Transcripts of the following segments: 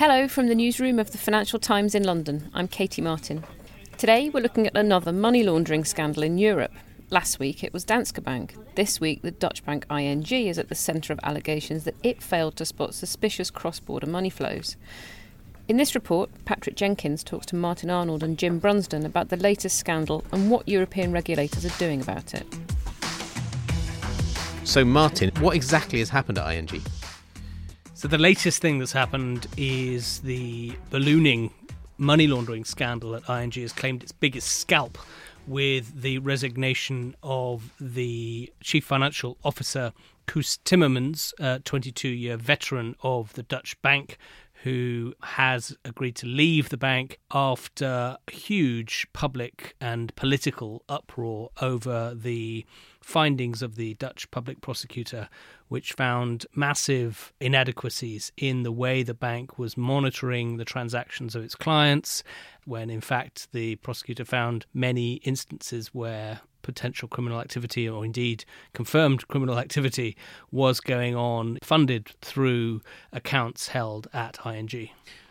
Hello from the newsroom of the Financial Times in London. I'm Katie Martin. Today we're looking at another money laundering scandal in Europe. Last week it was Danske Bank. This week the Dutch bank ING is at the centre of allegations that it failed to spot suspicious cross border money flows. In this report, Patrick Jenkins talks to Martin Arnold and Jim Brunsden about the latest scandal and what European regulators are doing about it. So, Martin, what exactly has happened at ING? So the latest thing that's happened is the ballooning money laundering scandal at ING has claimed its biggest scalp with the resignation of the chief financial officer, Koos Timmermans, a 22 year veteran of the Dutch bank, who has agreed to leave the bank after huge public and political uproar over the findings of the Dutch public prosecutor, which found massive inadequacies in the way the bank was monitoring the transactions of its clients, when in fact the prosecutor found many instances where potential criminal activity or indeed confirmed criminal activity was going on, funded through accounts held at ING.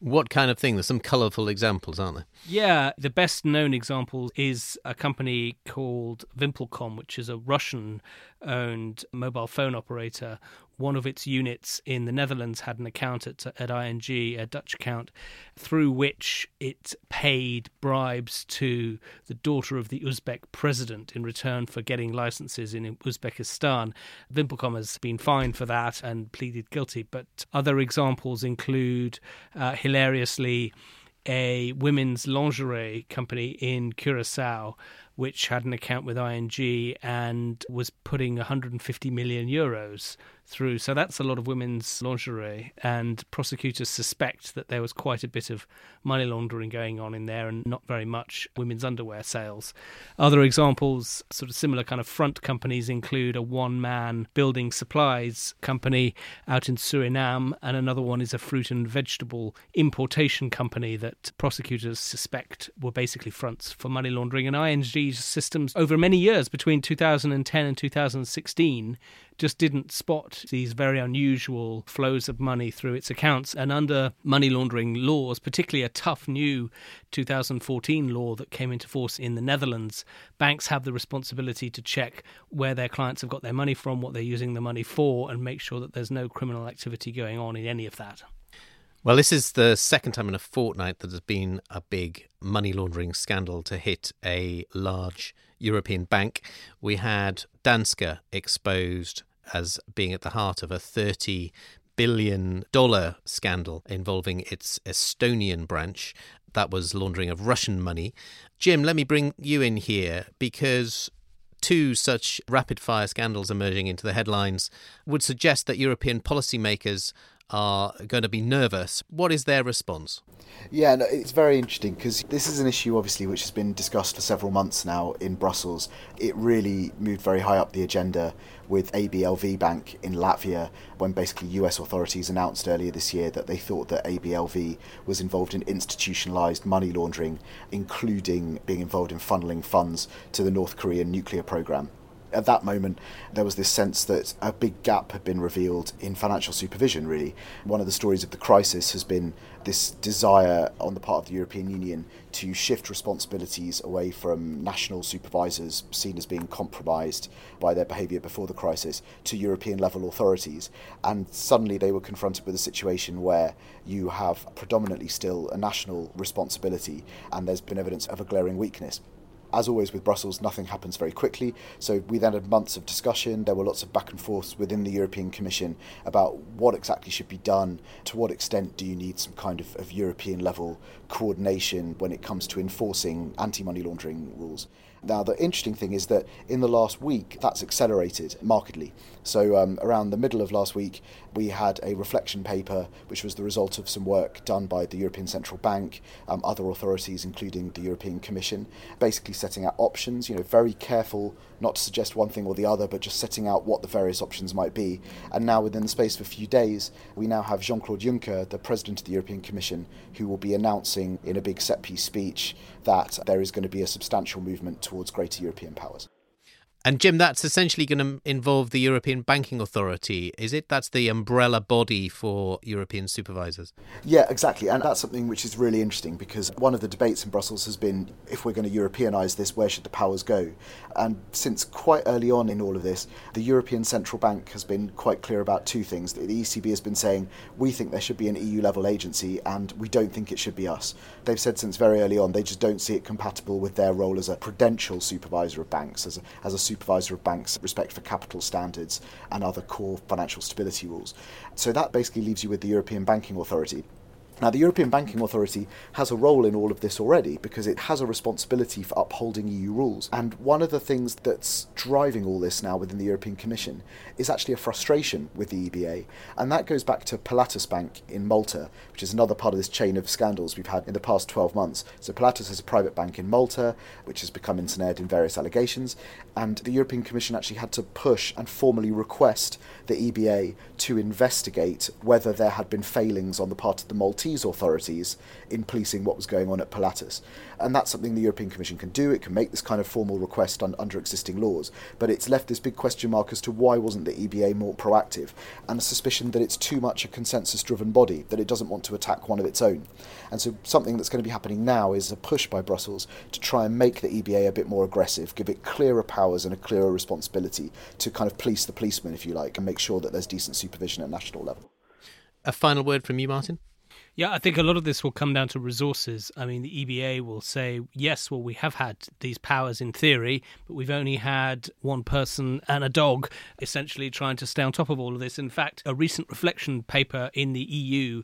What kind of thing? There's some colourful examples, aren't there? Yeah, the best known example is a company called VimpelCom, which is a Russian owned mobile phone operator one of its units in the Netherlands had an account at, at ING, a Dutch account, through which it paid bribes to the daughter of the Uzbek president in return for getting licenses in Uzbekistan. VimpelCom has been fined for that and pleaded guilty, but other examples include, uh, hilariously, a women's lingerie company in Curacao, which had an account with ING and was putting 150 million euros through. So that's a lot of women's lingerie, and prosecutors suspect that there was quite a bit of money laundering going on in there and not very much women's underwear sales. Other examples, sort of similar kind of front companies, include a one man building supplies company out in Suriname, and another one is a fruit and vegetable importation company that prosecutors suspect were basically fronts for money laundering. And ING's systems over many years, between 2010 and 2016, just didn't spot these very unusual flows of money through its accounts. And under money laundering laws, particularly a tough new 2014 law that came into force in the Netherlands, banks have the responsibility to check where their clients have got their money from, what they're using the money for, and make sure that there's no criminal activity going on in any of that. Well, this is the second time in a fortnight that there's been a big money laundering scandal to hit a large European bank. We had Danske exposed as being at the heart of a 30 billion dollar scandal involving its Estonian branch that was laundering of Russian money. Jim, let me bring you in here because two such rapid fire scandals emerging into the headlines would suggest that European policymakers are going to be nervous. What is their response? Yeah, no, it's very interesting because this is an issue, obviously, which has been discussed for several months now in Brussels. It really moved very high up the agenda with ABLV Bank in Latvia when basically US authorities announced earlier this year that they thought that ABLV was involved in institutionalized money laundering, including being involved in funneling funds to the North Korean nuclear program at that moment, there was this sense that a big gap had been revealed in financial supervision, really. One of the stories of the crisis has been this desire on the part of the European Union to shift responsibilities away from national supervisors seen as being compromised by their behaviour before the crisis to European level authorities. And suddenly they were confronted with a situation where you have predominantly still a national responsibility and there's been evidence of a glaring weakness as always with Brussels, nothing happens very quickly. So we then had months of discussion. There were lots of back and forths within the European Commission about what exactly should be done. To what extent do you need some kind of, of European level coordination when it comes to enforcing anti money laundering rules? Now, the interesting thing is that in the last week, that's accelerated markedly. So, um, around the middle of last week, we had a reflection paper, which was the result of some work done by the European Central Bank, um, other authorities, including the European Commission, basically setting out options, you know, very careful not to suggest one thing or the other, but just setting out what the various options might be. And now, within the space of a few days, we now have Jean Claude Juncker, the President of the European Commission, who will be announcing in a big set piece speech that there is going to be a substantial movement towards greater European powers. And Jim, that's essentially going to involve the European Banking Authority, is it? That's the umbrella body for European supervisors. Yeah, exactly. And that's something which is really interesting because one of the debates in Brussels has been if we're going to Europeanise this, where should the powers go? And since quite early on in all of this, the European Central Bank has been quite clear about two things. The ECB has been saying, we think there should be an EU level agency and we don't think it should be us. They've said since very early on they just don't see it compatible with their role as a prudential supervisor of banks, as a, as a supervisor of banks, respect for capital standards and other core financial stability rules. So that basically leaves you with the European Banking Authority. Now, the European Banking Authority has a role in all of this already because it has a responsibility for upholding EU rules. And one of the things that's driving all this now within the European Commission is actually a frustration with the EBA. And that goes back to Pilatus Bank in Malta, which is another part of this chain of scandals we've had in the past 12 months. So, Pilatus is a private bank in Malta, which has become ensnared in various allegations. And the European Commission actually had to push and formally request the EBA to investigate whether there had been failings on the part of the Maltese Maltese authorities in policing what was going on at Pilatus. And that's something the European Commission can do. It can make this kind of formal request un- under existing laws. But it's left this big question mark as to why wasn't the EBA more proactive, and a suspicion that it's too much a consensus driven body, that it doesn't want to attack one of its own. And so something that's going to be happening now is a push by Brussels to try and make the EBA a bit more aggressive, give it clearer powers and a clearer responsibility to kind of police the policeman, if you like, and make sure that there's decent supervision at national level. A final word from you, Martin? Yeah, I think a lot of this will come down to resources. I mean, the EBA will say, yes, well, we have had these powers in theory, but we've only had one person and a dog essentially trying to stay on top of all of this. In fact, a recent reflection paper in the EU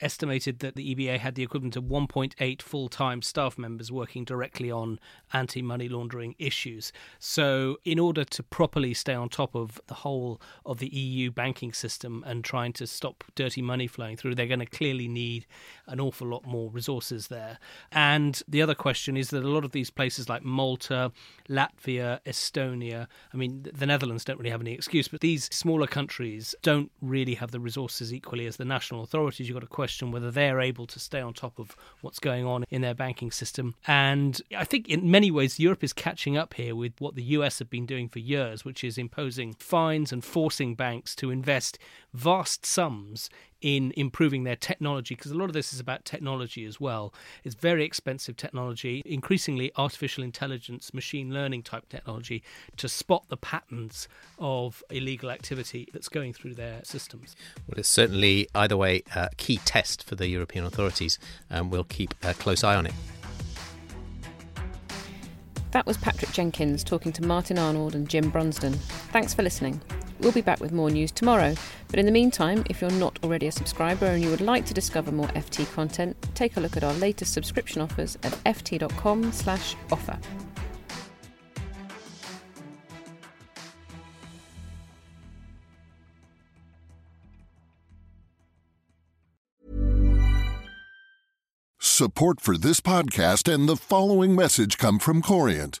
estimated that the EBA had the equivalent of 1.8 full time staff members working directly on anti money laundering issues. So, in order to properly stay on top of the whole of the EU banking system and trying to stop dirty money flowing through, they're going to clearly need an awful lot more resources there. And the other question is that a lot of these places like Malta, Latvia, Estonia, I mean, the Netherlands don't really have any excuse, but these smaller countries don't really have the resources equally as the national authorities. You've got to question question whether they're able to stay on top of what's going on in their banking system. And I think in many ways, Europe is catching up here with what the US have been doing for years, which is imposing fines and forcing banks to invest vast sums in improving their technology because a lot of this is about technology as well. It's very expensive technology, increasingly artificial intelligence, machine learning type technology to spot the patterns of illegal activity that's going through their systems. Well, it's certainly either way a key test for the European authorities, and we'll keep a close eye on it. That was Patrick Jenkins talking to Martin Arnold and Jim Brunsden. Thanks for listening. We'll be back with more news tomorrow. But in the meantime, if you're not already a subscriber and you would like to discover more FT content, take a look at our latest subscription offers at ft.com/offer. Support for this podcast and the following message come from Corient.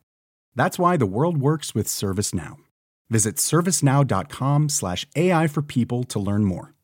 That's why the world works with ServiceNow. Visit servicenow.com/ai for people to learn more.